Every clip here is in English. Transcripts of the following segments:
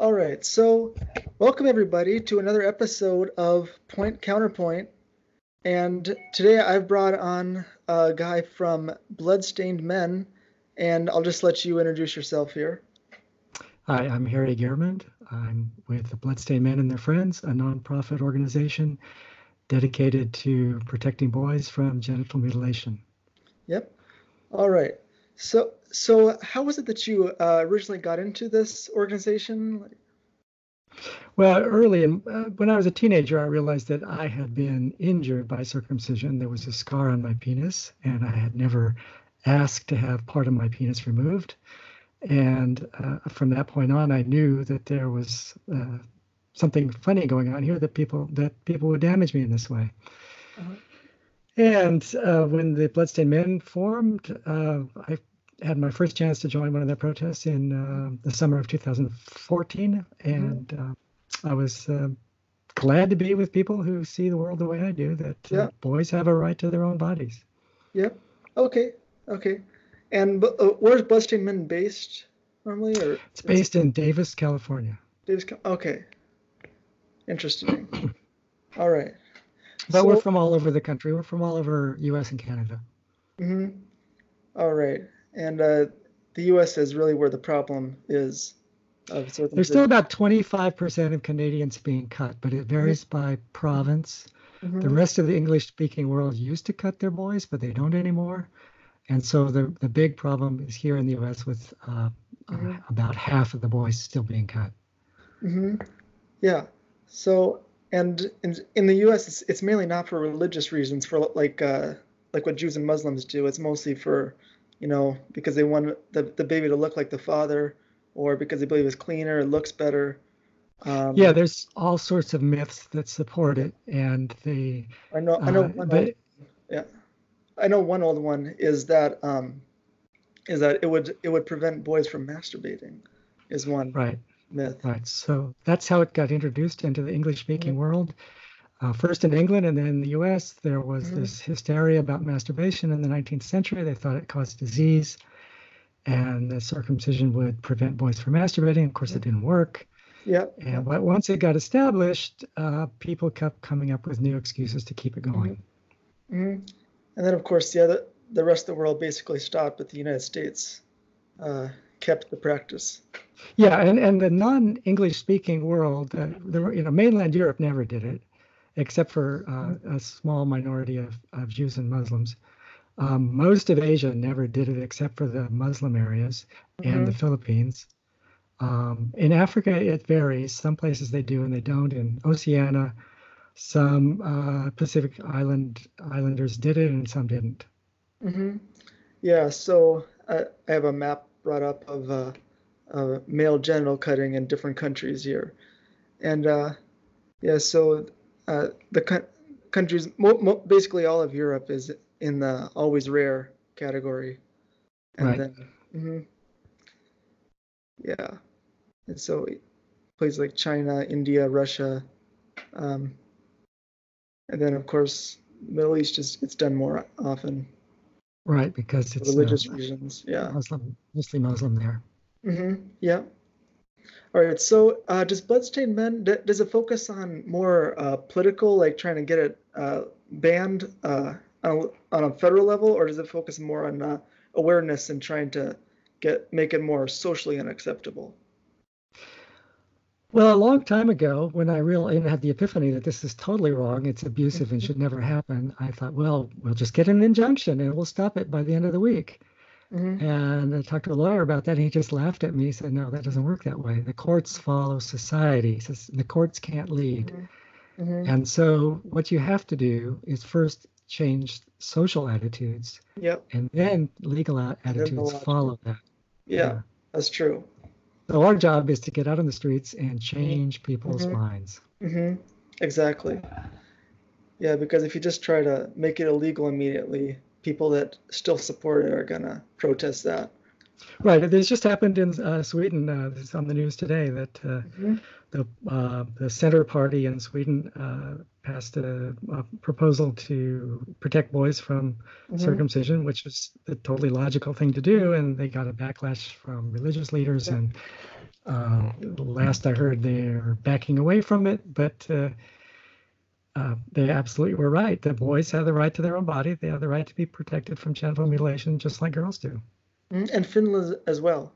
All right, so welcome everybody to another episode of Point Counterpoint. And today I've brought on a guy from Bloodstained Men, and I'll just let you introduce yourself here. Hi, I'm Harry Gehrmund. I'm with the Bloodstained Men and Their Friends, a nonprofit organization dedicated to protecting boys from genital mutilation. Yep. All right. So, so how was it that you uh, originally got into this organization? Well, early in, uh, when I was a teenager, I realized that I had been injured by circumcision. There was a scar on my penis, and I had never asked to have part of my penis removed. And uh, from that point on, I knew that there was uh, something funny going on here that people that people would damage me in this way. Uh-huh. And uh, when the Bloodstained Men formed, uh, I had my first chance to join one of their protests in uh, the summer of 2014, and uh, I was uh, glad to be with people who see the world the way I do. That uh, yeah. boys have a right to their own bodies. Yep. Okay. Okay. And uh, where's Bloodstained Men based normally? Or it's based in Davis, California. Davis. Okay. Interesting. all right. But so, we're from all over the country. We're from all over U.S. and Canada. Mm-hmm. All right and uh, the U.S. is really where the problem is. There's still about 25% of Canadians being cut, but it varies mm-hmm. by province. Mm-hmm. The rest of the English-speaking world used to cut their boys, but they don't anymore. And so the the big problem is here in the U.S. with uh, mm-hmm. uh, about half of the boys still being cut. Mm-hmm. Yeah. So and in in the U.S. It's, it's mainly not for religious reasons, for like uh, like what Jews and Muslims do. It's mostly for you know, because they want the, the baby to look like the father or because they believe it's cleaner, it looks better. Um, yeah, there's all sorts of myths that support it, and they. I know. I know. Uh, one but, old, yeah, I know one old one is that um, is that it would it would prevent boys from masturbating, is one right myth. Right. So that's how it got introduced into the English-speaking mm-hmm. world, uh, first in England and then in the US, there was mm-hmm. this hysteria about masturbation in the 19th century. They thought it caused disease and the circumcision would prevent boys from masturbating. Of course, it didn't work. Yeah. And but once it got established, uh, people kept coming up with new excuses to keep it going. Mm-hmm. Mm-hmm. And then, of course, the other, the rest of the world basically stopped, but the United States uh, kept the practice. Yeah, and, and the non-English speaking world, uh, the, you know, mainland Europe never did it except for uh, a small minority of, of Jews and Muslims. Um, most of Asia never did it except for the Muslim areas mm-hmm. and the. Philippines. Um, in Africa, it varies. Some places they do and they don't. In Oceania, some uh, Pacific Island islanders did it and some didn't. Mm-hmm. Yeah, so I, I, have a map brought up of uh, uh, male genital cutting in different countries here. And uh, yeah, so uh, the co- countries, mo- mo- basically all of Europe is in the always rare category. And right. then, mm-hmm, yeah. And so places like China, India, Russia, um, and then of course Middle East is it's done more often. Right, because it's religious uh, reasons. Yeah. Muslim, mostly Muslim there. Mm-hmm. Yeah. All right. So, uh, does Bloodstained Men d- does it focus on more uh, political, like trying to get it uh, banned uh, on a, on, a, federal level, or does it focus more on uh, awareness and trying to get make it more socially unacceptable? Well, a long time ago, when I really had the epiphany that this is totally wrong, it's abusive and should never happen, I thought, well, we'll just get an injunction and we'll stop it by the end of the week. Mm-hmm. And I talked to a lawyer about that, and he just laughed at me. He said, "No, that doesn't work that way. The courts follow society. He says the courts can't lead." Mm-hmm. mm-hmm. And so, what you have to do is first change social attitudes, yep. and then legal attitudes follow that. Yeah, yeah, that's true. So our job is to get out on the streets and change people's mm-hmm. minds. Mm-hmm. Exactly. Yeah, because if you just try to make it illegal immediately, people that still support it are going to protest that. Right. This just happened in uh, Sweden. Uh, this is on the news today that uh, mm-hmm. the uh, the Center Party in Sweden uh, passed a, a, proposal to protect boys from mm-hmm. circumcision, which was the totally logical thing to do, and they got a backlash from religious leaders yeah. and Uh, last I heard, they're backing away from it, but uh, uh, they absolutely were right. The boys have the right to their own body. They have the right to be protected from genital mutilation, just like girls do. Mhm, And Finland as well.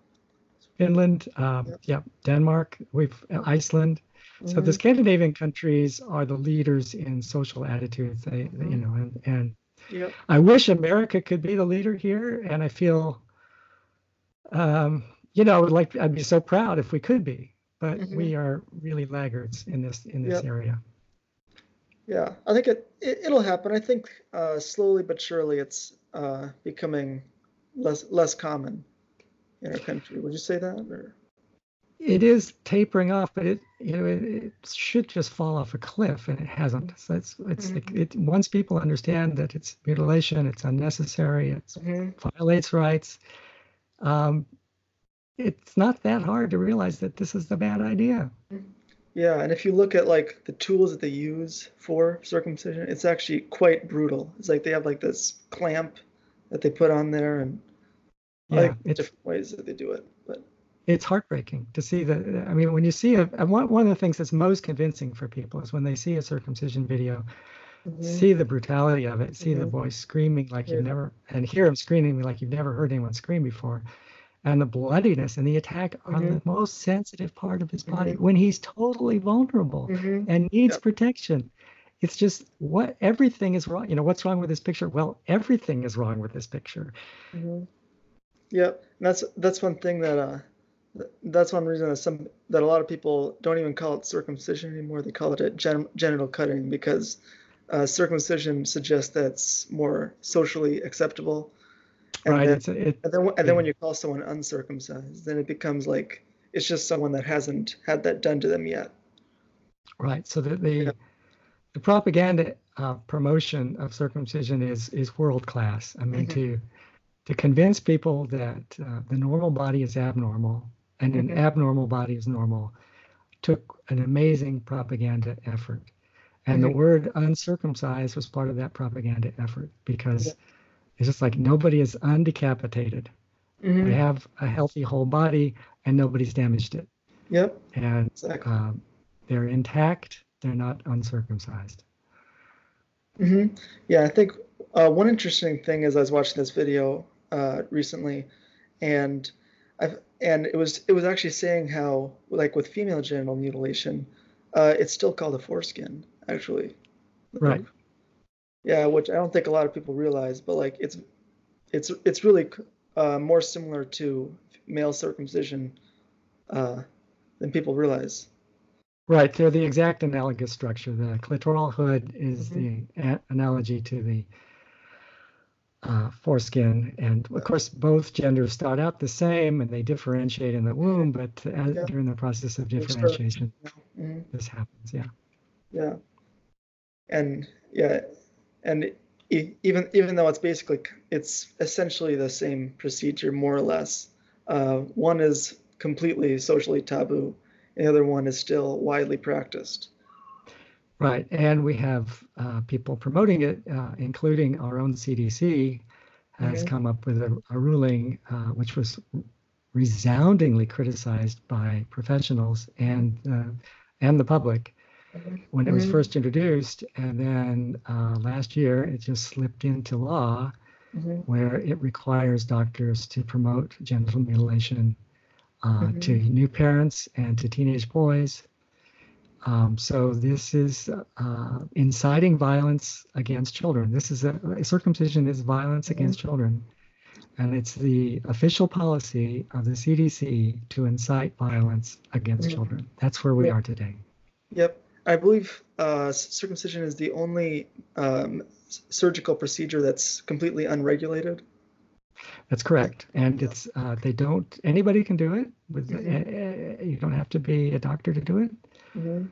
Finland, um, Yep. yeah, Denmark, we've Iceland. So the Mhm, Scandinavian countries are the leaders in social attitudes. They, they- you know, and, and Yep. I wish America could be the leader here, and I feel, um, you know, I would like I'd be so proud if we could be, but Mhm. we are really laggards in this in this Yep. area. Yeah, I think it, it it'll happen. I think uh, slowly but surely it's uh, becoming less less common in our country. Would you say that? Or It is tapering off, but it you know it, it should just fall off a cliff, and it hasn't. So it's it's like it once people understand that it's mutilation, it's unnecessary, it violates rights. Um, it's not that hard to realize that this is the bad idea. Yeah, and if you look at like the tools that they use for circumcision, it's actually quite brutal. It's like they have like this clamp that they put on there, and Yeah, like it's different ways that they do it. But it's heartbreaking to see that. I mean, when you see a one one of the things that's most convincing for people is when they see a circumcision video, see the brutality of it, see the Mhm. boy screaming like you've never, and hear him screaming like you've never heard anyone scream before, and the bloodiness and the attack on the Mhm. most sensitive part of his body Mhm. when he's totally vulnerable Mhm. and needs Yep. protection. It's just what everything is wrong. You know, what's wrong with this picture? Well, everything is wrong with this picture. Mhm. Yeah, and that's that's one thing that uh, that's one reason that some that a lot of people don't even call it circumcision anymore. They call it a gen, genital cutting because uh, circumcision suggests that it's more socially acceptable. And right? then, It's it. and then and then yeah. when you call someone uncircumcised, then it becomes like it's just someone that hasn't had that done to them yet. Right. So the the, Yeah. the propaganda uh, promotion of circumcision is is world class. I mean, Mhm. to to convince people that uh, the normal body is abnormal and an Mhm. abnormal body is normal took an amazing propaganda effort. And the Mhm. word uncircumcised was part of that propaganda effort because Yeah. It's just like nobody is undecapitated. Mhm. They have a healthy whole body and nobody's damaged it. Yep, And exactly. um, they're intact. They're not uncircumcised. hmm Yeah, I think uh, one interesting thing is I was watching this video uh, recently, and I've and it was it was actually saying how like with female genital mutilation, uh, it's still called a foreskin actually. Right. Yeah, which I don't think a lot of people realize, but like it's it's it's really uh, more similar to male circumcision uh, than people realize. Right. They're the exact analogous structure. The clitoral hood is Mhm. the a- analogy to the uh, foreskin. And of course, both genders start out the same and they differentiate in the womb, but as, Yeah. during the process of differentiation, hmm this happens. Yeah. Yeah, and yeah, and even even though it's basically it's essentially the same procedure more or less. Uh, one is completely socially taboo, the other one is still widely practiced. Right. And we have uh, people promoting it, uh, including our own CDC has Mhm. come up with a, a ruling uh, which was resoundingly criticized by professionals and uh, and the public when it was Mhm. first introduced. And then uh, last year, it just slipped into law Mhm. where it requires doctors to promote genital mutilation uh, to new parents and to teenage boys. Um, so this is uh, inciting violence against children. This is a circumcision is violence against children, and it's the official policy of the CDC to incite violence against Mhm. children. That's where we Yeah. are today. Yep, I believe uh, circumcision is the only um, surgical procedure that's completely unregulated. That's correct, and it's uh, they don't anybody can do it. With Mhm. uh, you don't have to be a doctor to do it. Mhm.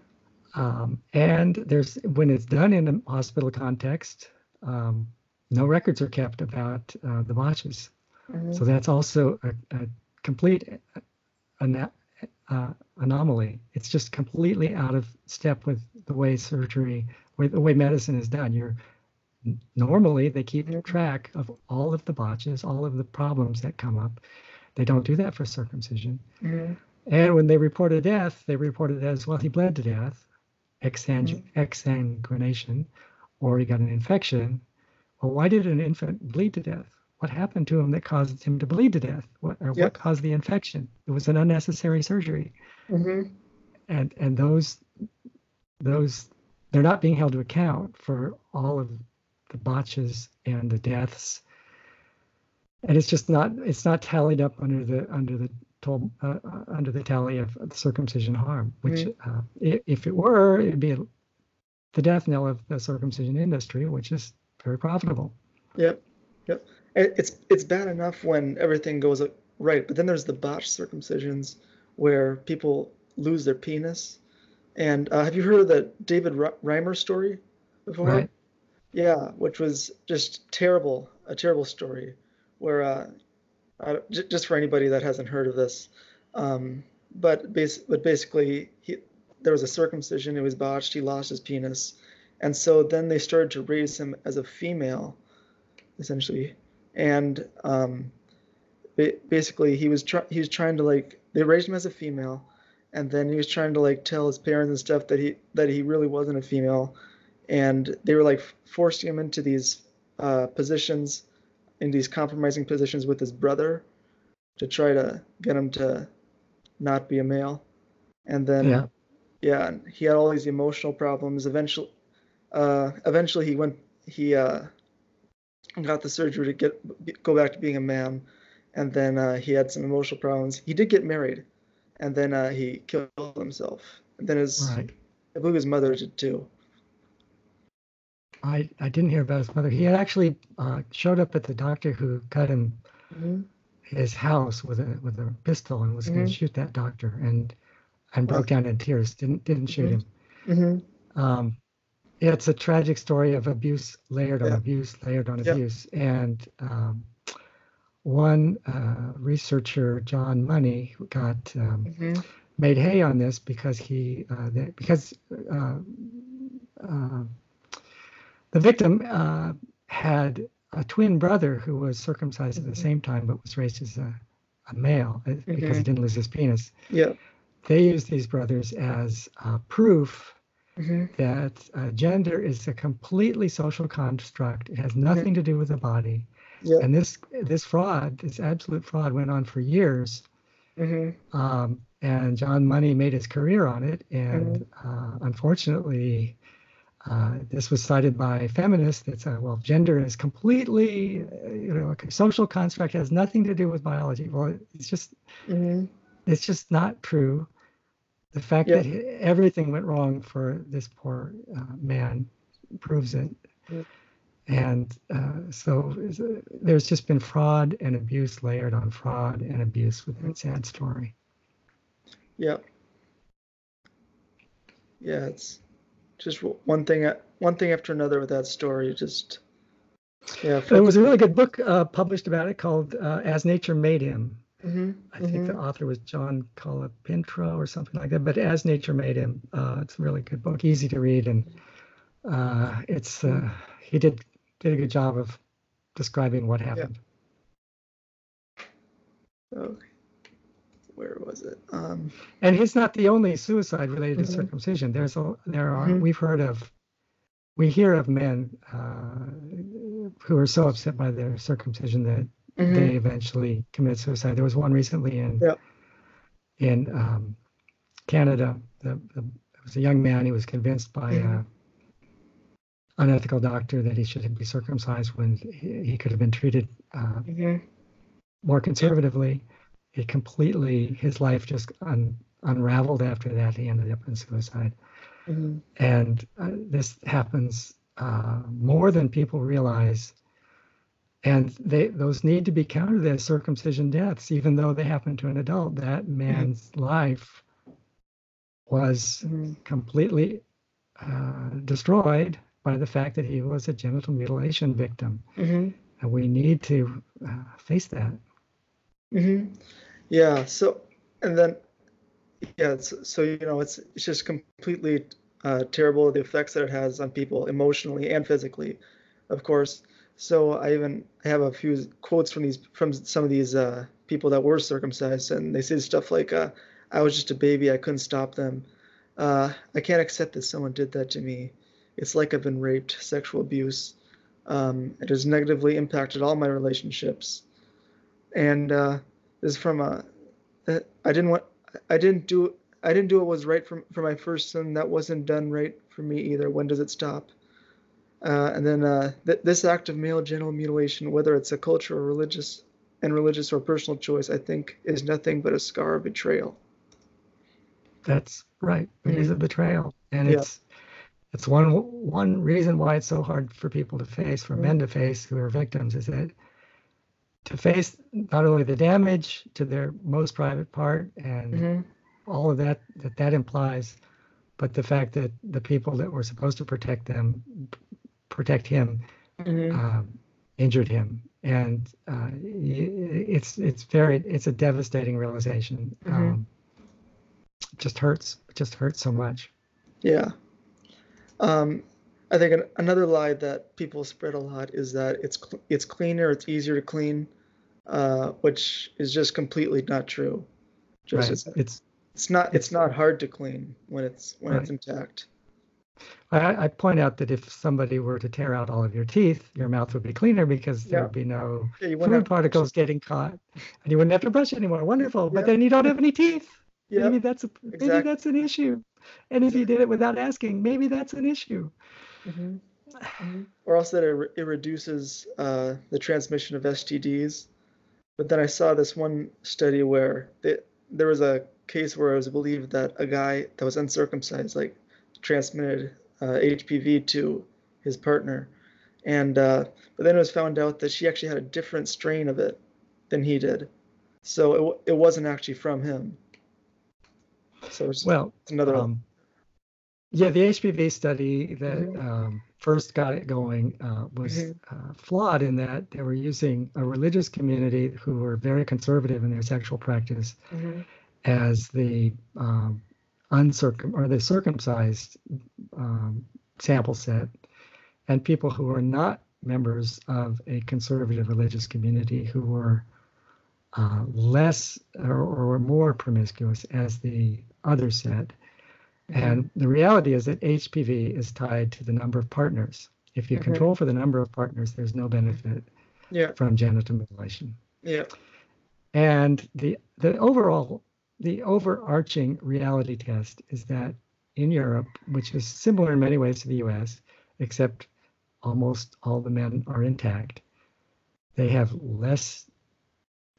Um, and there's when it's done in a hospital context, um, no records are kept about uh, the botches. Mhm. So that's also a, a complete uh, ana- uh, anomaly. It's just completely out of step with the way surgery, with the way medicine is done. You're normally they keep track of all of the botches, all of the problems that come up. They don't do that for circumcision. Mhm. And when they report a death, they report it as well, he bled to death, exsang- exsanguination, or he got an infection. Well, why did an infant bleed to death? What happened to him that caused him to bleed to death? What, or Yep. what caused the infection? It was an unnecessary surgery. hmm And and those those they're not being held to account for all of the botches and the deaths. And it's just not it's not tallied up under the under the toll, uh, uh, under the tally of the circumcision harm, which uh, if it were, it'd be the death knell of the circumcision industry, which is very profitable. Yep. Yep. It- It's it's bad enough when everything goes uh, right, but then there's the botched circumcisions where people lose their penis. And uh, have you heard of the David Reimer story before? Right. Yeah, which was just terrible, a terrible story, where uh, uh, j- just for anybody that hasn't heard of this, um, but bas- but basically he there was a circumcision, it was botched, he lost his penis, and so then they started to raise him as a female, essentially, and um, ba- basically he was try- he was trying to like they raised him as a female, and then he was trying to like tell his parents and stuff that he that he really wasn't a female, and they were like forcing him into these uh, positions, in these compromising positions with his brother, to try to get him to not be a male, and then Yeah. yeah, he had all these emotional problems. Eventually, uh, eventually he went he uh, got the surgery to get go back to being a man, and then uh, he had some emotional problems. He did get married, and then uh, he killed himself. And then his Right. I believe his mother did too. I, I didn't hear about his mother. He had actually uh, showed up at the doctor who cut him hmm his house with a with a pistol and was going Mhm. to shoot that doctor and and broke down in tears. Didn't didn't shoot Mhm. him. hmm Um, it's a tragic story of abuse layered on Yeah. abuse layered on Yeah. abuse. And um, one uh, researcher, John Money, got um, hmm made hay on this because he uh, the, because uh, uh, the victim uh, had a twin brother who was circumcised at Mhm. the same time but was raised as a, a male uh, because he Mhm. didn't lose his penis. Yeah. They used these brothers as uh, proof hmm that uh, gender is a completely social construct. It has nothing to do with the body. Yeah. And this this fraud, this absolute fraud, went on for years. hmm Um, and John Money made his career on it. And uh, unfortunately, uh, this was cited by feminists that said, well, gender is completely, uh, you know, a social construct, has nothing to do with biology. Well, it's just, hmm it's just not true. The fact Yeah. that everything went wrong for this poor uh, man proves it. Yeah. And uh, so uh, there's just been fraud and abuse layered on fraud and abuse with that sad story. Yeah. Yeah, it's just one thing one thing after another with that story. Just yeah. There was a really good book uh, published about it called uh, As Nature Made Him. Hmm I think the author was John Colapinto or something like that. But As Nature Made Him, uh, it's a really good book, easy to read, and uh, it's uh, he did did a good job of describing what happened. Okay. Where was it? Um. And he's not the only suicide related to Mhm. circumcision. There's a there are Mhm. we've heard of we hear of men uh, who are so upset by their circumcision that mhm, they eventually commit suicide. There was one recently in Yep. in um, Canada. The, the, it was a young man. He was convinced by Mhm. a unethical doctor that he should be circumcised when he, he could have been treated uh, mhm, more conservatively. It completely his life just un, unraveled after that. He ended up in suicide, mhm. and uh, this happens uh, more than people realize. And they those need to be counted as circumcision deaths, even though they happen to an adult. That man's life was Mhm. completely uh, destroyed by the fact that he was a genital mutilation victim, Mhm. and we need to uh, face that. hmm Yeah. So, and then, yeah. It's, so you know, it's it's just completely uh, terrible the effects that it has on people emotionally and physically, of course. So I even have a few quotes from these from some of these uh, people that were circumcised, and they say stuff like, uh, I was just a baby. I couldn't stop them. Uh, I can't accept that someone did that to me. It's like I've been raped, sexual abuse. Um, it has negatively impacted all my relationships. And uh, this is from a, uh, I didn't want, I didn't do, I didn't do what was right for, for my first son. That wasn't done right for me either. When does it stop? Uh, and then uh, th- this act of male genital mutilation, whether it's a cultural or religious and religious or personal choice, I think is nothing but a scar of betrayal. That's right. It is a betrayal, and Yeah. it's it's one one reason why it's so hard for people to face, for men to face who are victims, is that to face not only the damage to their most private part and Mhm. all of that that that implies, but the fact that the people that were supposed to protect them, protect him, Mhm. um, injured him, and uh, it's it's very it's a devastating realization. Mhm. Um, just hurts. Just hurts so much. Yeah. Um, I think an, another lie that people spread a lot is that it's cl- it's cleaner, it's easier to clean, uh, which is just completely not true. Just right. it's, It's it's not it's it's- not hard to clean when it's when it's intact. I, I point out that if somebody were to tear out all of your teeth, your mouth would be cleaner because there Yeah. would be no Yeah, you wouldn't have food particles getting caught, and you wouldn't have to brush anymore. Wonderful, but Yeah. then you don't have any teeth. Yeah, Maybe that's a, maybe exactly. that's an issue. And if you did it without asking, maybe that's an issue. hmm Or else that it, it reduces uh, the transmission of STDs. But then I saw this one study where they, there was a case where it was believed that a guy that was uncircumcised like transmitted HPV to his partner, and uh, but then it was found out that she actually had a different strain of it than he did, so it, it wasn't actually from him. So it's, Well, another. Um, yeah, the HPV study that Mhm. um, first got it going uh, was Mhm. uh, flawed in that they were using a religious community who were very conservative in their sexual practice Mhm. as the um, uncircum or the circumcised um, sample set, and people who are not members of a conservative religious community who were uh, less or, or were more promiscuous as the other set. And the reality is that HPV is tied to the number of partners. If you Mhm. control for the number of partners, there's no benefit Yeah, from genital mutilation. yeah, And the the overall the overarching reality test is that in Europe, which is similar in many ways to the US, except almost all the men are intact, they have less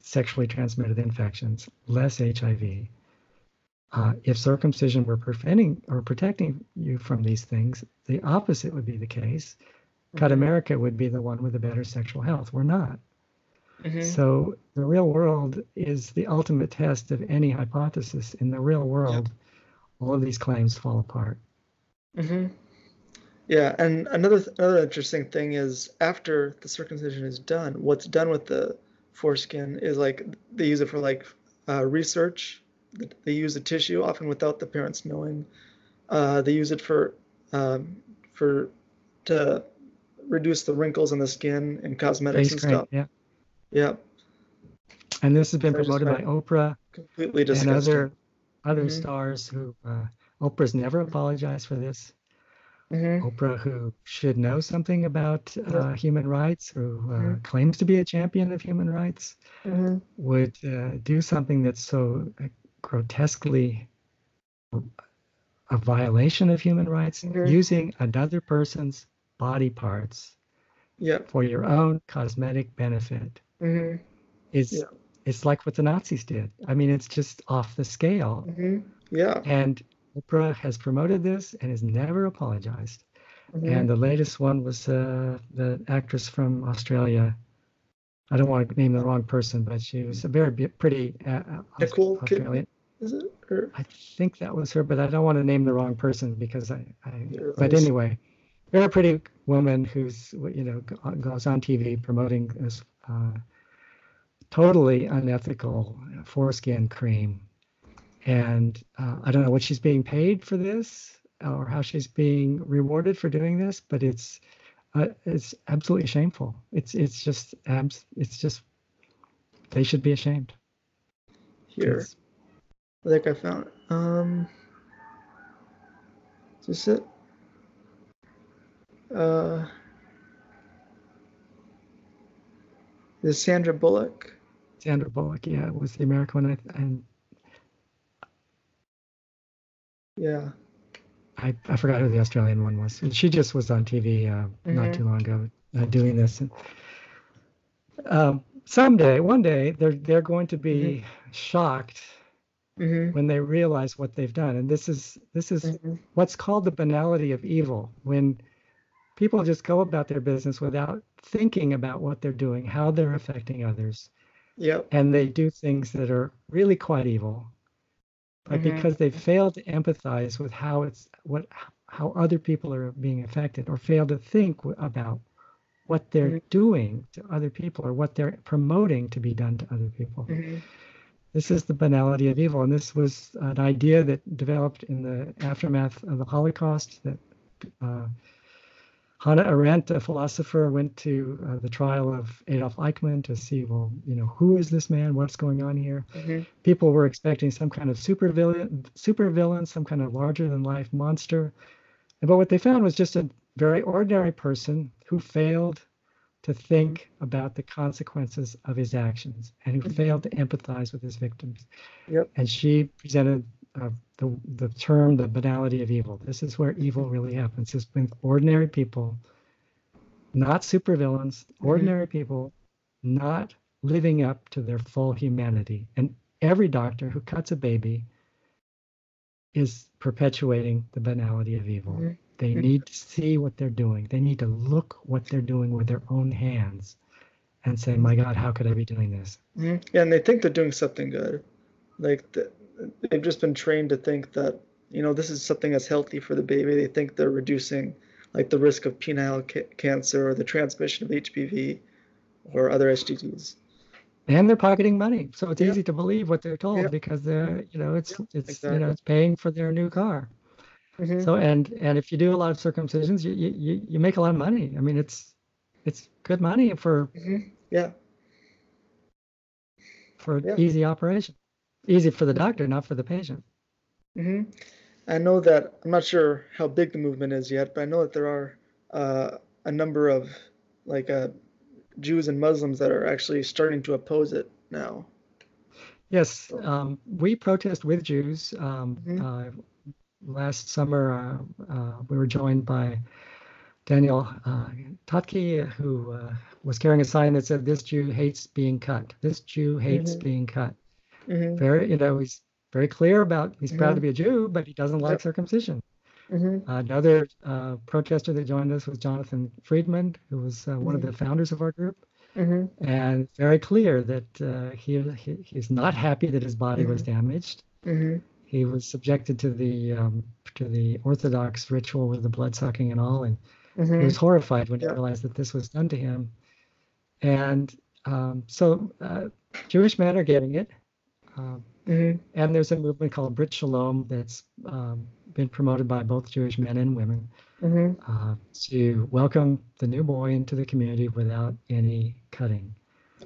sexually transmitted infections, less HIV. Uh, if circumcision were preventing or protecting you from these things, the opposite would be the case. Cut Mhm. America would be the one with the better sexual health. We're not. Mhm. So the real world is the ultimate test of any hypothesis. In the real world, all of these claims fall apart. hmm Yeah, and another th- another interesting thing is after the circumcision is done, what's done with the foreskin is like they use it for like uh, research. They use the tissue often without the parents knowing. Uh, they use it for um, for to reduce the wrinkles in the skin and cosmetics Face and cream, stuff. yeah. Yeah, And this has been promoted by Oprah completely and disgusting. other other Mhm. stars who uh, Oprah's never apologized for this. hmm Oprah, who should know something about uh, human rights, who uh, Mhm. claims to be a champion of human rights, hmm would uh, do something that's so uh, grotesquely a violation of human rights, Mhm. using another person's body parts Yeah. for your own cosmetic benefit hmm is Yeah. it's like what the Nazis did. I mean, it's just off the scale. hmm Yeah. And Oprah has promoted this and has never apologized. Mhm. And the latest one was uh, the actress from Australia. I don't want to name the wrong person, but she was a very pretty uh, uh, Nicole? Australian. Is it? Or, I think that was her, but I don't want to name the wrong person because I. I but anyway, very pretty woman who's you know goes on TV promoting this totally unethical foreskin cream, and uh, I don't know what she's being paid for this or how she's being rewarded for doing this, but it's uh, it's absolutely shameful. It's it's just abs- it's just they should be ashamed. here. It's- I think I found it. Um, is this it? Uh, is Sandra Bullock? Sandra Bullock, yeah, was the American one, and Yeah. I, I forgot who the Australian one was. And she just was on TV uh, not Mhm. too long ago uh, doing this. And, um, someday, one day, they're they're going to be shocked Mm-hmm. when they realize what they've done. And this is this is Mhm. what's called the banality of evil. When people just go about their business without thinking about what they're doing, how they're affecting others, Yep. and they do things that are really quite evil but Mhm. because they fail to empathize with how it's what how other people are being affected or fail to think about what they're Mhm. doing to other people or what they're promoting to be done to other people hmm this is the banality of evil and this was an idea that developed in the aftermath of the holocaust that uh, Hannah Arendt, a philosopher, went to uh, the trial of Adolf Eichmann to see, well, you know, who is this man? What's going on here? hmm people were expecting some kind of super villain, super villain, some kind of larger than life monster. And but what they found was just a very ordinary person who failed to think about the consequences of his actions and who Mhm. failed to empathize with his victims. Yep. And she presented uh, the the term the banality of evil. This is where evil really happens. It's when ordinary people, not supervillains, ordinary people, not living up to their full humanity. And every doctor who cuts a baby is perpetuating the banality of evil. Mhm. They Mhm. need to see what they're doing. They need to look what they're doing with their own hands and say, "My God, how could I be doing this?" hmm Yeah, and they think they're doing something good. Like the, they've just been trained to think that you know this is something that's healthy for the baby. They think they're reducing like the risk of penile ca- cancer or the transmission of HPV or other STDs. And they're pocketing money, so it's Yeah. easy to believe what they're told Yeah. because they're, you know, it's Yeah, it's you know it's paying for their new car. hmm So and and if you do a lot of circumcisions, you you you make a lot of money. I mean, it's it's good money for hmm Yeah. for easy operation. Easy for the doctor, not for the patient. hmm I know that I'm not sure how big the movement is yet, but I know that there are uh, a number of like uh, Jews and Muslims that are actually starting to oppose it now. Yes, um, we protest with Jews. Um, Mhm. uh, last summer, uh, uh, we were joined by Daniel uh, Totke, who uh, was carrying a sign that said, "This Jew hates being cut. This Jew hates Mhm. being cut." Hmm Very, you know, he's very clear about he's proud Mhm. to be a Jew, but he doesn't like Yep. circumcision. hmm Uh, another uh, protester that joined us was Jonathan Friedman, who was uh, one of the founders of our group. hmm and very clear that uh, he, he he's not happy that his body was damaged. He was subjected to the um, to the Orthodox ritual with the blood sucking and all, and he was horrified when he realized that this was done to him. And um, so uh, Jewish men are getting it. Um, hmm and there's a movement called Brit Shalom that's um, been promoted by both Jewish men and women hmm uh, to welcome the new boy into the community without any cutting.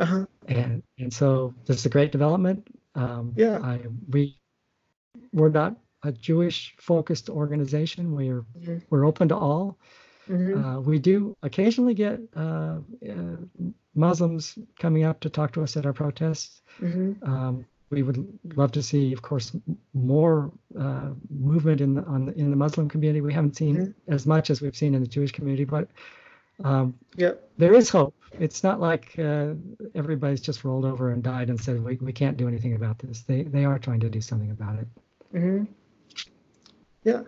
Uh-huh. and and so this is a great development. Um, Yeah. I, we we're not a Jewish focused organization. We're Mhm. we're open to all. hmm Uh, we do occasionally get uh, uh, Muslims coming up to talk to us at our protests. hmm Um, we would love to see, of course, more uh, movement in the on the, in the Muslim community. We haven't seen Mhm. as much as we've seen in the Jewish community, but um, Yep. there is hope. It's not like uh, everybody's just rolled over and died and said we, we can't do anything about this. They they are trying to do something about it. hmm Yeah.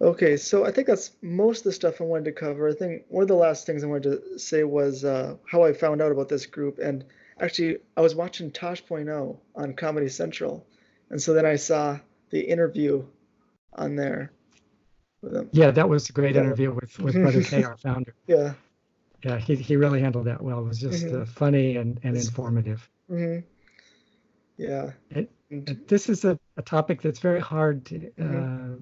Okay, so I think that's most of the stuff I wanted to cover. I think one of the last things I wanted to say was uh, how I found out about this group. And actually, I was watching Tosh.0 on Comedy Central, and so then I saw the interview on there. Yeah, that was a great Yeah. interview with with Brother K, our founder. Yeah. Yeah, he he really handled that well. It was just Mhm. uh, funny and and It's- informative. hmm Yeah. It- And this is a, a topic that's very hard to uh,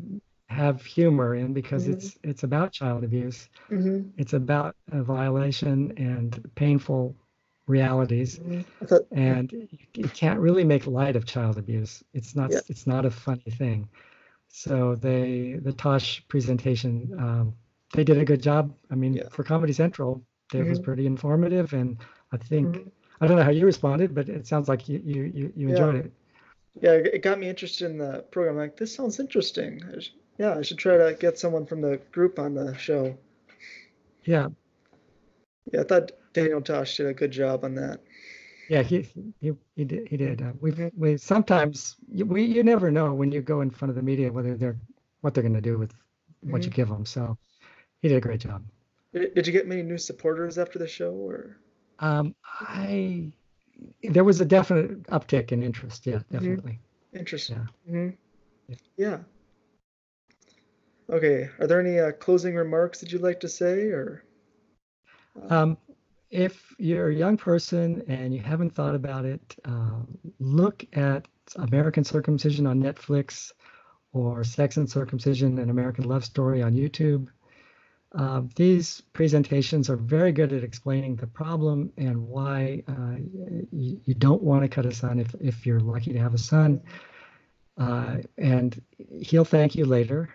have humor in because Mhm. it's it's about child abuse. mhm, It's about a violation and painful realities, and you, can't really make light of child abuse. It's not Yeah. it's not a funny thing. So they the Tosh presentation um, they did a good job. I mean, Yeah. for Comedy Central, it was Mhm. pretty informative, and I think Mhm. I don't know how you responded, but it sounds like you you you, you Yeah. enjoyed it. yeah, it got me interested in the program. Like, this sounds interesting. I sh- yeah, I should try to get someone from the group on the show. Yeah, Yeah, I thought Daniel Tosh did a good job on that. yeah, he he he did he did. Uh, we we sometimes you- we you never know when you go in front of the media whether they're what they're going to do with what you Mhm. give them. So he did a great job. Did, did you get many new supporters after the show, or? Um, I there was a definite uptick in interest. Yeah, Mhm. definitely. Interesting. Yeah. hmm Yeah. Yeah. Okay. Are there any uh, closing remarks that you'd like to say, or? Um, if you're a young person and you haven't thought about it, um, look at American Circumcision on Netflix or Sex and Circumcision: An American Love Story on YouTube. Um, these presentations are very good at explaining the problem and why uh, you, you don't want to cut a son if, if you're lucky to have a son. Uh, and he'll thank you later.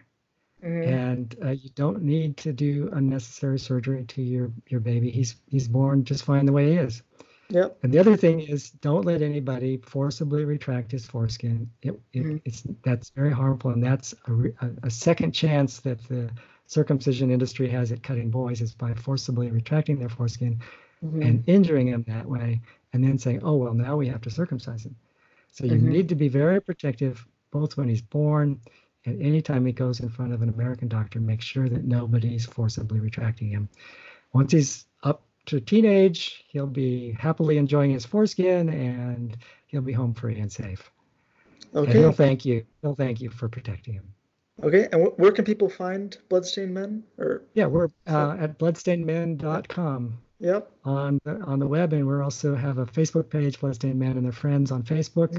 Mhm, and uh, you don't need to do unnecessary surgery to your your baby. He's he's born just fine the way he is. Yep. And the other thing is, don't let anybody forcibly retract his foreskin. It, it Mhm. it's that's very harmful, and that's a, a, a second chance that the circumcision industry has at cutting boys is by forcibly retracting their foreskin mhm, and injuring him that way, and then saying, "Oh well, now we have to circumcise him." So you Mhm. need to be very protective, both when he's born and anytime he goes in front of an American doctor. Make sure that nobody's forcibly retracting him. Once he's up to teenage, he'll be happily enjoying his foreskin, and he'll be home free and safe. And he'll thank you. He'll thank you for protecting him. Okay. And wh- where can people find Bloodstained Men? Or Yeah, we're uh, at bloodstainedmen.com. yep. on the on the web, and we also have a Facebook page, Bloodstained Men and their friends on Facebook.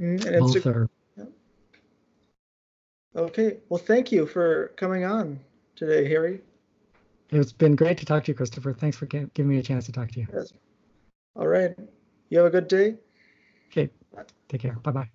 mhm, And Both Insta- are Okay. Well, thank you for coming on today, Harry. It's been great to talk to you, Christopher. Thanks for giving me a chance to talk to you. Yes. All right. You have a good day. Okay, take care. Bye bye.